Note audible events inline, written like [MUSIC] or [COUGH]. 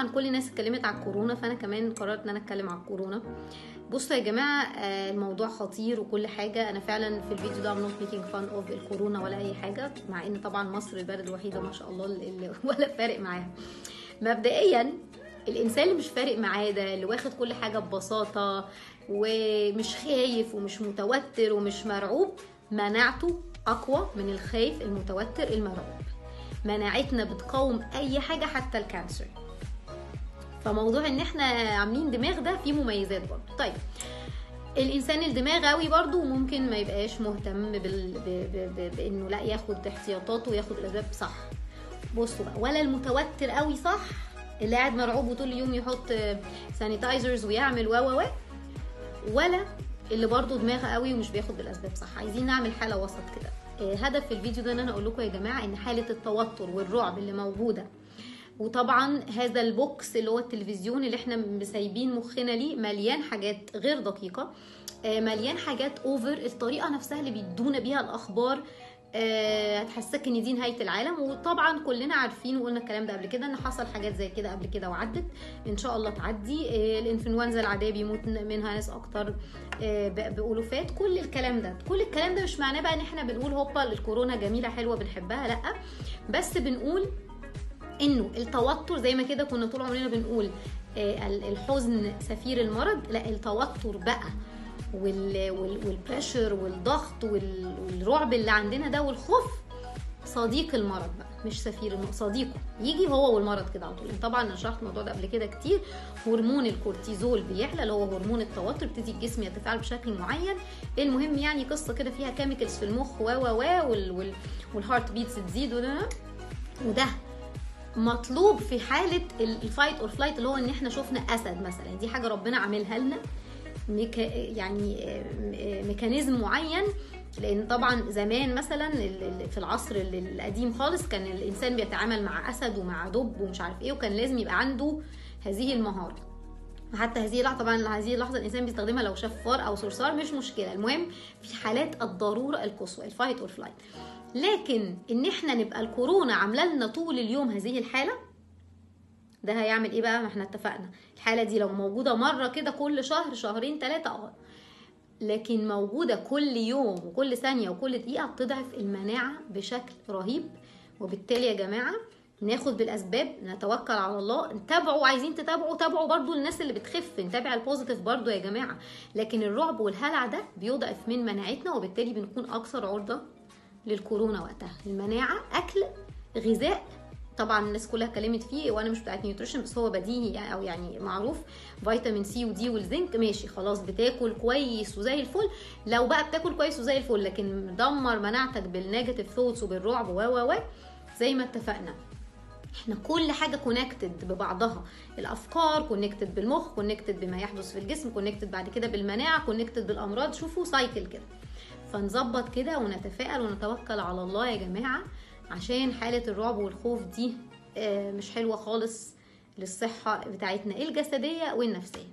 طبعا كل الناس اتكلمت على الكورونا فأنا كمان قررت إن أنا أتكلم على الكورونا. بصوا يا جماعة آه، الموضوع خطير وكل حاجة. أنا فعلا في الفيديو ده not making fun of الكورونا ولا أي حاجة مع إن طبعا مصر البلد الوحيدة ما شاء الله اللي [LAUGHS] ولا فارق معاها. مبدئيا الإنسان اللي مش فارق معاه ده اللي واخد كل حاجة ببساطة ومش خايف ومش متوتر ومش مرعوب مناعته أقوى من الخايف المتوتر المرعوب. مناعتنا بتقاوم أي حاجة حتى ال cancer. فموضوع إن إحنا عاملين دماغ ده فيه مميزات برضه. طيب الإنسان الدماغ قوي برضه ممكن ما يبقاش مهتم بال... ب... ب... ب... بإنه لأ ياخد احتياطاته وياخد الأسباب صح. بصوا بقى ولا المتوتر قوي صح؟ اللي قاعد مرعوب وطول اليوم يحط sanitizers ويعمل و و ولا اللي برضه دماغه قوي ومش بياخد بالأسباب صح. عايزين نعمل حالة وسط كده. آه، هدف الفيديو ده إن أنا أقول لكم يا جماعة إن حالة التوتر والرعب اللي موجودة وطبعا هذا ال box اللي هو التلفزيون اللي إحنا سايبين مخنا ليه مليان حاجات غير دقيقة آه، مليان حاجات over الطريقة نفسها اللي بيدونا بيها الأخبار آه، هتحسسك إن دي نهاية العالم. وطبعا كلنا عارفين وقلنا الكلام ده قبل كده إن حصل حاجات زي كده قبل كده وعدت. إن شاء الله تعدي. آه، الإنفلونزا العادية بيموت منها ناس أكتر بألوفات. كل الكلام ده كل الكلام ده مش معناه بقى إن إحنا بنقول هوبا الكورونا جميلة حلوة بنحبها لأ. بس بنقول إنه التوتر زي ما كده كنا طول عمرنا بنقول آه، ال- الحزن سفير المرض. لا التوتر بقى وال وال وال pressure والضغط وال- والرعب اللي عندنا ده والخوف صديق المرض بقى مش سفير صديقه. يجي هو والمرض كده على طول. طبعا أنا شرحت الموضوع ده قبل كده كتير. هرمون الكورتيزول بيعلى اللي هو هرمون التوتر بيبتدي الجسم يتفاعل بشكل معين. المهم يعني قصة كده فيها chemicals في المخ و و و وال- وال- وال heart beats تزيد وده وده مطلوب في حالة ال fight or flight اللي هو إن إحنا شفنا أسد مثلا. دي حاجة ربنا عاملها لنا. mecha يعني mechanism معين. لأن طبعا زمان مثلا في العصر ال- القديم خالص كان الإنسان بيتعامل مع أسد ومع دب ومش عارف إيه وكان لازم يبقى عنده هذه المهارة. حتى هذه اللحظة طبعا هذه اللحظة الإنسان بيستخدمها لو شاف فار أو صرصار مش مشكلة. المهم في حالات الضرورة القصوى ال fight or flight لكن إن إحنا نبقى الكورونا عامله لنا طول اليوم هذه الحالة ده هيعمل إيه بقى؟ ما إحنا اتفقنا. الحالة دي لو موجودة مرة كده كل شهر شهرين ثلاثة آه. لكن موجودة كل يوم وكل ثانية وكل دقيقة بتضعف المناعة بشكل رهيب. وبالتالي يا جماعة ناخد بالأسباب نتوكل على الله نتابعوا عايزين تتابعوا تابعوا برضو الناس اللي بتخف نتابع ال positive برضو يا جماعة. لكن الرعب والهلع ده بيضعف من مناعتنا وبالتالي بنكون أكثر عرضة للكورونا وقتها. المناعة أكل غذاء. طبعا الناس كلها اتكلمت فيه وأنا مش بتاعت nutrition بس هو بديهي أو يعني معروف. فيتامين سي ودي والزنك ماشي خلاص بتاكل كويس وزي الفل. لو بقى بتاكل كويس وزي الفل لكن مدمر مناعتك بال negative thoughts وبالرعب و و زي ما اتفقنا. إحنا كل حاجة connected ببعضها. الأفكار connected بالمخ connected بما يحدث في الجسم connected بعد كده بالمناعة connected بالأمراض. شوفوا cycle كده. فنظبط كده ونتفائل ونتوكل على الله يا جماعة عشان حالة الرعب والخوف دي آه، مش حلوة خالص للصحة بتاعتنا الجسدية والنفسية.